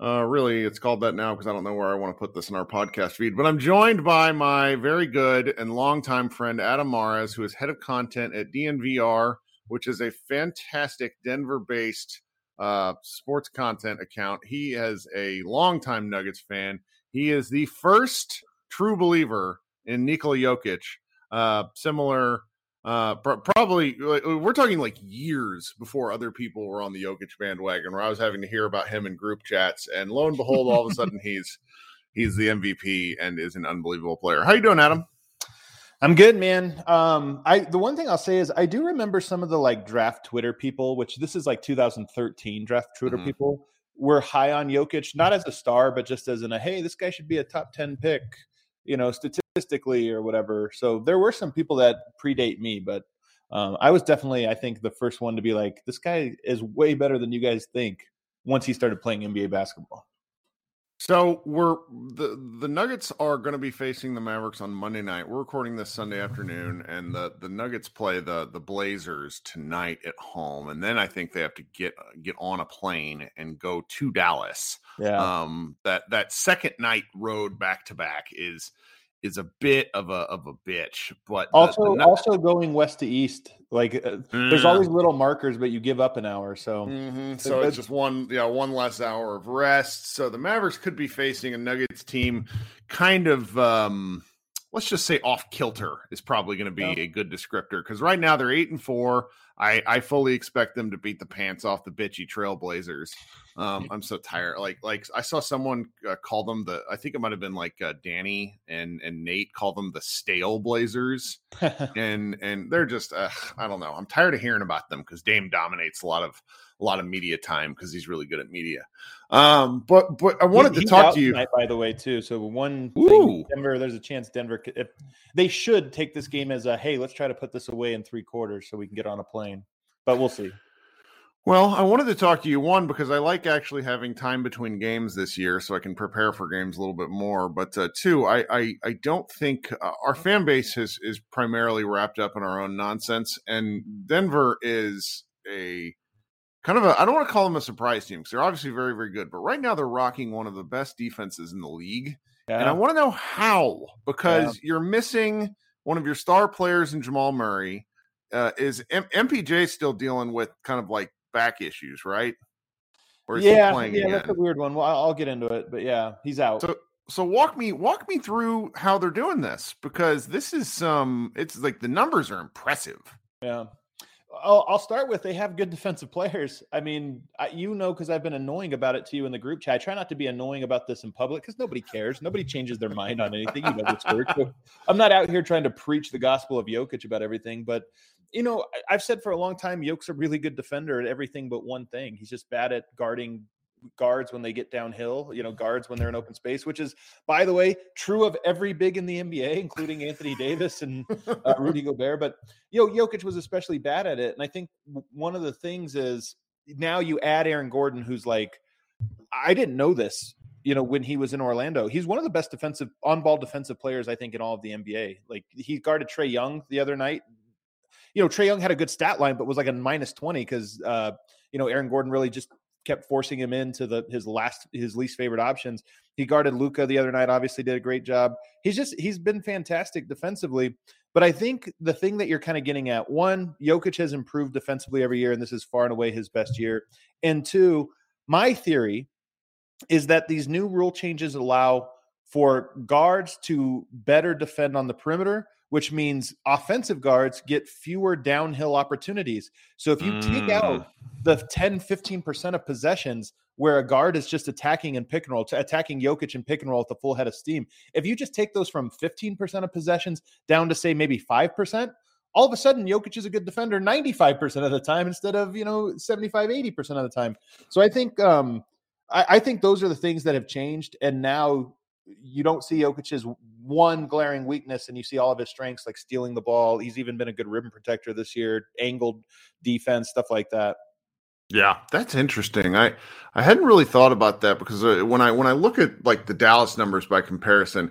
Uh, really, it's called that now because I don't know where I want to put this in our podcast feed. But I'm joined by my very good and longtime friend Adam Mares, who is head of content at DNVR, which is a fantastic Denver-based uh, sports content account. He is a longtime Nuggets fan. He is the first true believer in Nikola Jokic. Uh, similar uh, probably we're talking like years before other people were on the Jokic bandwagon, where I was having to hear about him in group chats, and lo and behold, all of a sudden he's he's the MVP and is an unbelievable player. How you doing, Adam? I'm good, man. Um, I the one thing I'll say is I do remember some of the like draft Twitter people, which this is like 2013 draft Twitter mm-hmm. people were high on Jokic, not as a star, but just as in a hey, this guy should be a top 10 pick, you know, statistically or whatever. So there were some people that predate me, but um, I was definitely, I think, the first one to be like, this guy is way better than you guys think once he started playing NBA basketball. So we're the the Nuggets are going to be facing the Mavericks on Monday night. We're recording this Sunday afternoon, and the the Nuggets play the the Blazers tonight at home, and then I think they have to get get on a plane and go to Dallas. Yeah. Um. That that second night road back to back is is a bit of a of a bitch. But also the, the, also going west to east, like uh, mm. there's always little markers, but you give up an hour. So mm-hmm. so it's just one yeah one less hour of rest. So the Mavericks could be facing a Nuggets team, kind of. um Let's just say off kilter is probably going to be yeah. a good descriptor because right now they're eight and four. I, I fully expect them to beat the pants off the bitchy Trailblazers. Um, I'm so tired. Like like I saw someone uh, call them the. I think it might have been like uh, Danny and and Nate call them the stale Blazers, and and they're just uh, I don't know. I'm tired of hearing about them because Dame dominates a lot of a lot of media time because he's really good at media. Um, but but I wanted he, to talk to you tonight, by the way too. So one thing, Denver, there's a chance Denver if they should take this game as a hey, let's try to put this away in three quarters so we can get on a plane. But we'll see. Well, I wanted to talk to you one because I like actually having time between games this year, so I can prepare for games a little bit more. But uh, two, I, I, I don't think uh, our fan base is is primarily wrapped up in our own nonsense, and Denver is a kind of a I don't want to call them a surprise team because they're obviously very very good, but right now they're rocking one of the best defenses in the league, yeah. and I want to know how because yeah. you're missing one of your star players in Jamal Murray. Uh, is M- MPJ still dealing with kind of like back issues, right? Or is yeah, he playing yeah, again? that's a weird one. Well, I'll get into it, but yeah, he's out. So, so walk me walk me through how they're doing this because this is some. It's like the numbers are impressive. Yeah. I'll, I'll start with they have good defensive players. I mean, I, you know, because I've been annoying about it to you in the group chat. I try not to be annoying about this in public because nobody cares. Nobody changes their mind on anything. You know word. So I'm not out here trying to preach the gospel of Jokic about everything, but you know, I've said for a long time, Yoke's a really good defender at everything but one thing. He's just bad at guarding guards when they get downhill, you know, guards when they're in open space, which is, by the way, true of every big in the NBA, including Anthony Davis and uh, Rudy Gobert. But, you know, Jokic was especially bad at it. And I think one of the things is now you add Aaron Gordon, who's like, I didn't know this, you know, when he was in Orlando. He's one of the best defensive, on ball defensive players, I think, in all of the NBA. Like he guarded Trae Young the other night. You know, Trae Young had a good stat line, but was like a minus 20 because, uh, you know, Aaron Gordon really just kept forcing him into the his last his least favorite options. He guarded Luka the other night. Obviously, did a great job. He's just he's been fantastic defensively. But I think the thing that you're kind of getting at one, Jokic has improved defensively every year, and this is far and away his best year. And two, my theory is that these new rule changes allow for guards to better defend on the perimeter which means offensive guards get fewer downhill opportunities. So if you mm. take out the 10, 15% of possessions where a guard is just attacking and pick and roll, attacking Jokic and pick and roll at the full head of steam, if you just take those from 15% of possessions down to say maybe 5%, all of a sudden Jokic is a good defender 95% of the time instead of, you know, 75, 80% of the time. So I think um I, I think those are the things that have changed. And now you don't see Jokic's one glaring weakness and you see all of his strengths like stealing the ball. He's even been a good rim protector this year, angled defense, stuff like that. Yeah, that's interesting. I I hadn't really thought about that because uh, when I when I look at like the Dallas numbers by comparison,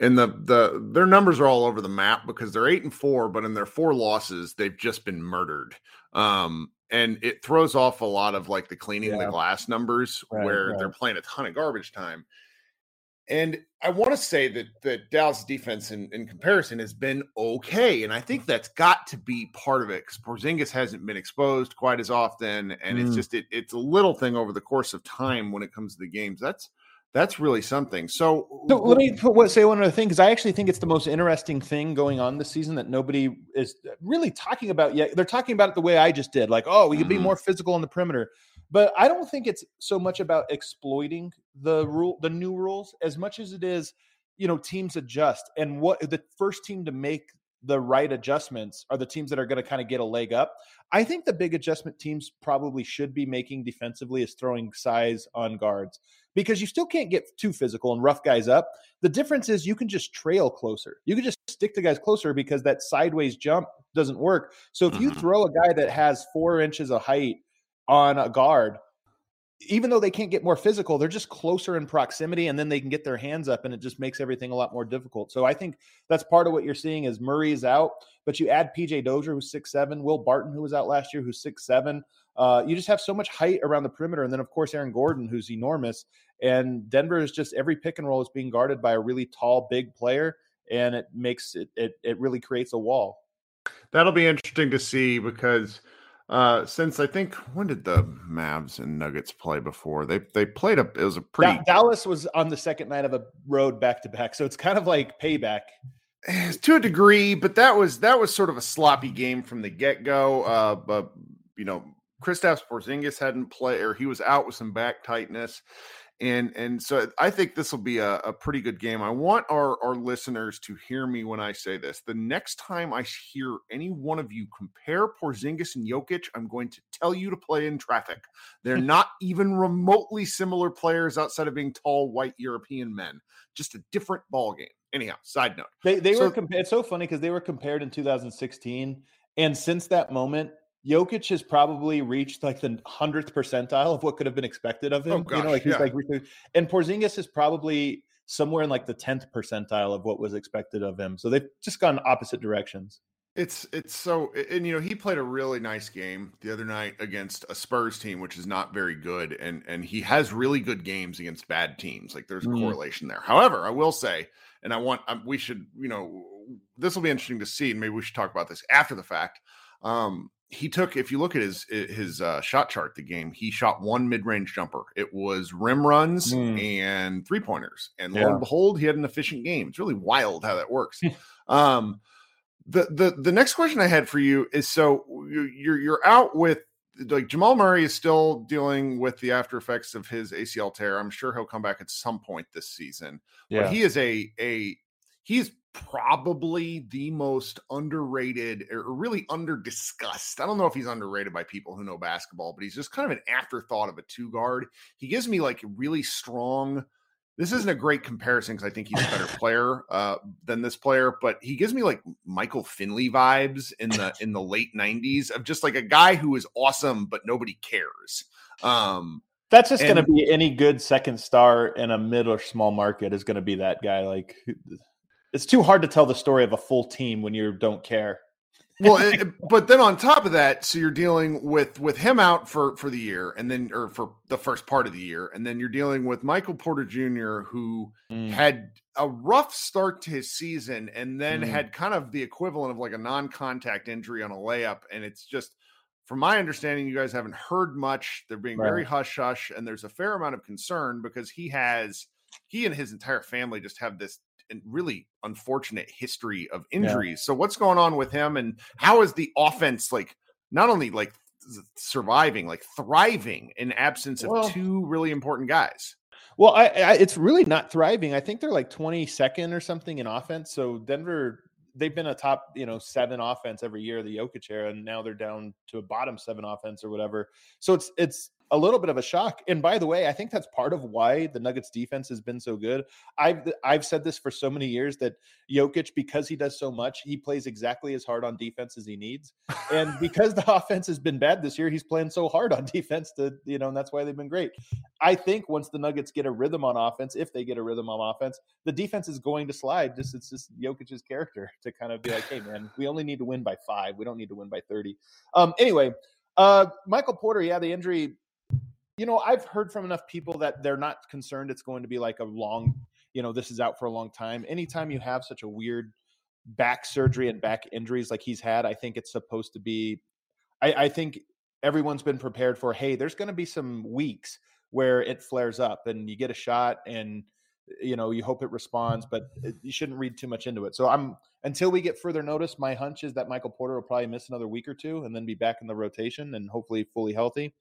and the the their numbers are all over the map because they're eight and four, but in their four losses, they've just been murdered. Um, and it throws off a lot of like the cleaning yeah. the glass numbers right, where right. they're playing a ton of garbage time. And I want to say that that Dallas defense in, in comparison has been okay. And I think that's got to be part of it because Porzingis hasn't been exposed quite as often. And mm. it's just it, it's a little thing over the course of time when it comes to the games. That's that's really something. So, so let me put what, say one other thing because I actually think it's the most interesting thing going on this season that nobody is really talking about yet. They're talking about it the way I just did, like, oh, we can mm-hmm. be more physical on the perimeter. But I don't think it's so much about exploiting the rule, the new rules, as much as it is, you know, teams adjust. And what the first team to make the right adjustments are the teams that are going to kind of get a leg up. I think the big adjustment teams probably should be making defensively is throwing size on guards because you still can't get too physical and rough guys up. The difference is you can just trail closer. You can just stick to guys closer because that sideways jump doesn't work. So if you mm-hmm. throw a guy that has four inches of height on a guard even though they can't get more physical, they're just closer in proximity and then they can get their hands up and it just makes everything a lot more difficult. So I think that's part of what you're seeing is Murray is out, but you add PJ Dozier, who's six seven, Will Barton, who was out last year, who's six seven. Uh, you just have so much height around the perimeter. And then, of course, Aaron Gordon, who's enormous. And Denver is just every pick and roll is being guarded by a really tall, big player. And it makes it, it, it really creates a wall. That'll be interesting to see because – uh, since I think when did the Mavs and Nuggets play before? They they played a it was a pretty Dallas was on the second night of a road back to back, so it's kind of like payback eh, to a degree, but that was that was sort of a sloppy game from the get go. Uh, but you know, Kristaps Porzingis hadn't played, or he was out with some back tightness, and and so I think this will be a, a, pretty good game. I want our our listeners to hear me when I say this. The next time I hear any one of you compare Porzingis and Jokic, I'm going to tell you to play in traffic. They're not even remotely similar players outside of being tall white European men. Just a different ball game. Anyhow, side note. They they so, were compared. It's so funny because they were compared in 2016, and since that moment, Jokic has probably reached like the hundredth percentile of what could have been expected of him. Oh, gosh, you know, like he's yeah. like, and Porzingis is probably somewhere in like the tenth percentile of what was expected of him. So they've just gone opposite directions. It's it's so and you know he played a really nice game the other night against a Spurs team which is not very good and and he has really good games against bad teams like there's a mm. correlation there. However, I will say and I want um, we should you know this will be interesting to see and maybe we should talk about this after the fact. Um, he took if you look at his his uh, shot chart the game he shot one mid-range jumper it was rim runs mm. and three pointers and yeah. lo and behold he had an efficient game it's really wild how that works um the the the next question i had for you is so you're you're out with like Jamal Murray is still dealing with the after effects of his ACL tear. I'm sure he'll come back at some point this season. Yeah. But he is a a he's probably the most underrated or really under discussed. I don't know if he's underrated by people who know basketball, but he's just kind of an afterthought of a two guard. He gives me like really strong. This isn't a great comparison because I think he's a better player uh, than this player, but he gives me like Michael Finley vibes in the in the late '90s of just like a guy who is awesome but nobody cares. Um, That's just going to be any good second star in a mid or small market is going to be that guy. Like it's too hard to tell the story of a full team when you don't care. well, it, but then on top of that, so you're dealing with with him out for for the year, and then or for the first part of the year, and then you're dealing with Michael Porter Jr., who mm. had a rough start to his season, and then mm. had kind of the equivalent of like a non-contact injury on a layup, and it's just. From my understanding, you guys haven't heard much. They're being right. very hush hush, and there's a fair amount of concern because he has he and his entire family just have this really unfortunate history of injuries. Yeah. So what's going on with him and how is the offense like not only like surviving, like thriving in absence of well, two really important guys? Well, I, I, it's really not thriving. I think they're like 22nd or something in offense. So Denver, they've been a top, you know, seven offense every year, the Jokic era, and now they're down to a bottom seven offense or whatever. So it's it's a little bit of a shock. And by the way, I think that's part of why the Nuggets defense has been so good. I've I've said this for so many years that Jokic, because he does so much, he plays exactly as hard on defense as he needs. And because the offense has been bad this year, he's playing so hard on defense to, you know, and that's why they've been great. I think once the Nuggets get a rhythm on offense, if they get a rhythm on offense, the defense is going to slide. Just it's just Jokic's character to kind of be like, hey man, we only need to win by five. We don't need to win by 30. Um, anyway, uh, Michael Porter, yeah, the injury you know, I've heard from enough people that they're not concerned it's going to be like a long, you know, this is out for a long time. Anytime you have such a weird back surgery and back injuries like he's had, I think it's supposed to be. I, I think everyone's been prepared for. Hey, there's going to be some weeks where it flares up and you get a shot and you know you hope it responds but you shouldn't read too much into it so i'm until we get further notice my hunch is that michael porter will probably miss another week or two and then be back in the rotation and hopefully fully healthy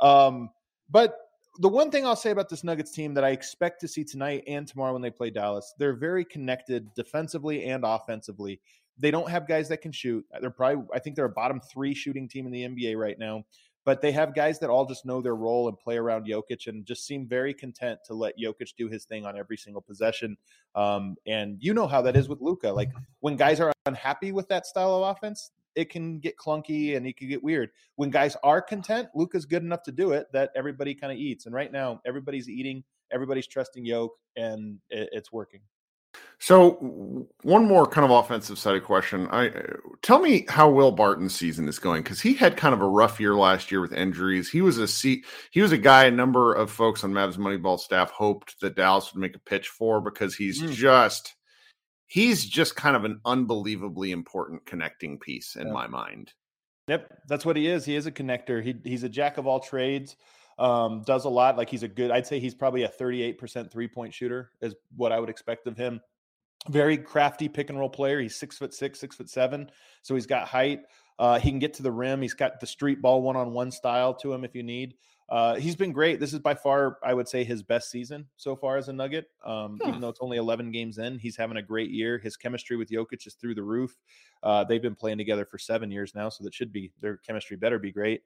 um but the one thing I'll say about this Nuggets team that I expect to see tonight and tomorrow when they play Dallas, they're very connected defensively and offensively. They don't have guys that can shoot. They're probably, I think they're a bottom three shooting team in the NBA right now, but they have guys that all just know their role and play around Jokic and just seem very content to let Jokic do his thing on every single possession. Um, and you know how that is with Luka. Like when guys are unhappy with that style of offense, it can get clunky and it can get weird. When guys are content, Luka's good enough to do it that everybody kind of eats. And right now, everybody's eating, everybody's trusting Yoke, and it, it's working. So, one more kind of offensive side of question. I tell me how Will Barton's season is going because he had kind of a rough year last year with injuries. He was a seat, he was a guy a number of folks on Mavs Moneyball staff hoped that Dallas would make a pitch for because he's mm. just he's just kind of an unbelievably important connecting piece in yeah. my mind. Yep, that's what he is. He is a connector. He he's a jack of all trades. Um, does a lot. Like he's a good. I'd say he's probably a 38% three point shooter is what I would expect of him. Very crafty pick and roll player. He's six foot six, six foot seven, so he's got height. Uh, he can get to the rim. He's got the street ball one on one style to him if you need. Uh, he's been great. This is by far, I would say, his best season so far as a Nugget. Um, huh. Even though it's only 11 games in, he's having a great year. His chemistry with Jokic is through the roof. Uh, they've been playing together for seven years now, so that should be their chemistry better be great.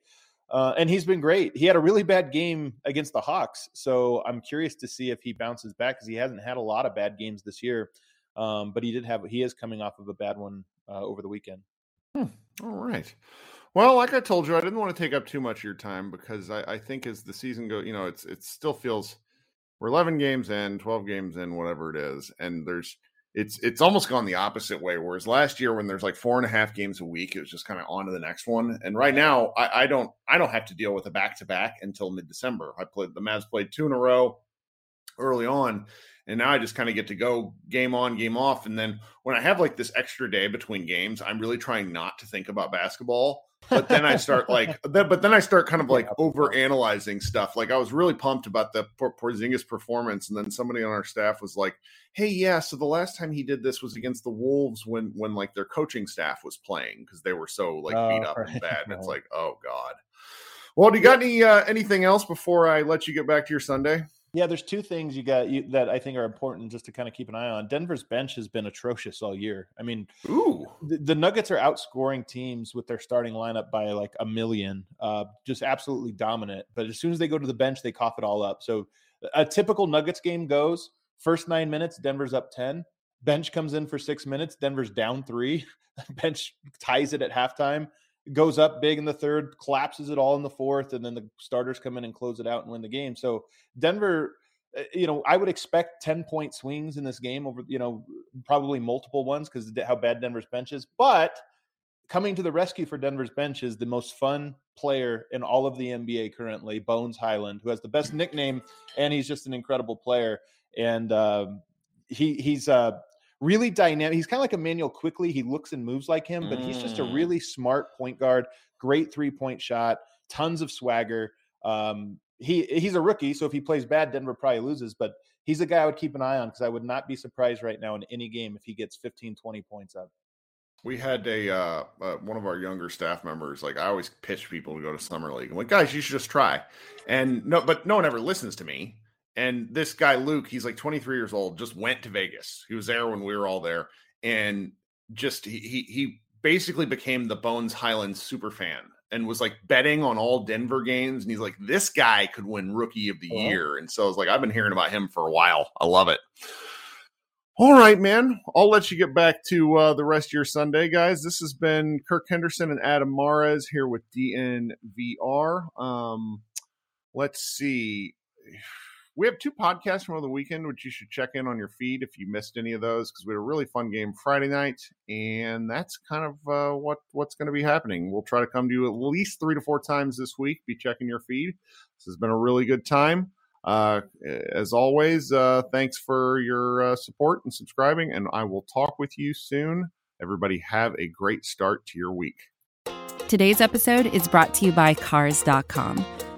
Uh, and he's been great. He had a really bad game against the Hawks, so I'm curious to see if he bounces back because he hasn't had a lot of bad games this year. Um, but he did have he is coming off of a bad one uh, over the weekend. Hmm. All right. Well, like I told you, I didn't want to take up too much of your time because I, I think as the season goes, you know, it's it still feels we're 11 games in, 12 games in, whatever it is, and there's it's it's almost gone the opposite way. Whereas last year, when there's like four and a half games a week, it was just kind of on to the next one. And right now, I, I don't I don't have to deal with a back to back until mid December. I played the Mavs played two in a row early on, and now I just kind of get to go game on, game off. And then when I have like this extra day between games, I'm really trying not to think about basketball but then I start like, but then I start kind of like over analyzing stuff. Like I was really pumped about the Porzingis performance, and then somebody on our staff was like, "Hey, yeah, so the last time he did this was against the Wolves when when like their coaching staff was playing because they were so like beat oh, up right. and bad." And it's like, oh god. Well, do you got any uh, anything else before I let you get back to your Sunday? Yeah, there's two things you got you, that I think are important just to kind of keep an eye on. Denver's bench has been atrocious all year. I mean, ooh, the, the Nuggets are outscoring teams with their starting lineup by like a million, uh, just absolutely dominant. But as soon as they go to the bench, they cough it all up. So a typical Nuggets game goes first nine minutes, Denver's up ten. Bench comes in for six minutes, Denver's down three. bench ties it at halftime goes up big in the third, collapses it all in the fourth, and then the starters come in and close it out and win the game. So Denver, eh, you know, I would expect 10 point swings in this game over, you know, probably multiple ones because how bad Denver's bench is. But coming to the rescue for Denver's bench is the most fun player in all of the NBA currently, Bones Hyland, who has the best nickname, and he's just an incredible player. And uh, he he's uh, really dynamic. He's kind of like Immanuel Quickley. He looks and moves like him, but mm. he's just a mm. really smart point guard. Great three point shot, tons of swagger. Um, he he's a rookie, so if he plays bad, Denver probably loses. But he's a guy I would keep an eye on because I would not be surprised right now in any game if he gets 15, 20 points up. We had a uh, uh, one of our younger staff members. Like I always pitch people to go to summer league. I'm like, guys, you should just try. And no, but no one ever listens to me. And this guy, Luke, he's like 23 years old, just went to Vegas. He was there when we were all there. And just he he, he basically became the Bones Hyland super fan and was like betting on all Denver games. And he's like, this guy could win rookie of the oh. year. And so I was like, I've been hearing about him for a while. I love it. All right, man. I'll let you get back to uh, the rest of your Sunday, guys. This has been Kirk Henderson and Adam Mares here with DNVR. Um, let's see we have two podcasts from the weekend, which you should check in on your feed if you missed any of those, because we had a really fun game Friday night, and that's kind of uh, what what's going to be happening. We'll try to come to you at least three to four times this week. Be checking your feed. This has been a really good time. Uh, as always, uh, thanks for your uh, support and subscribing, and I will talk with you soon. Everybody, have a great start to your week. Today's episode is brought to you by Cars.com.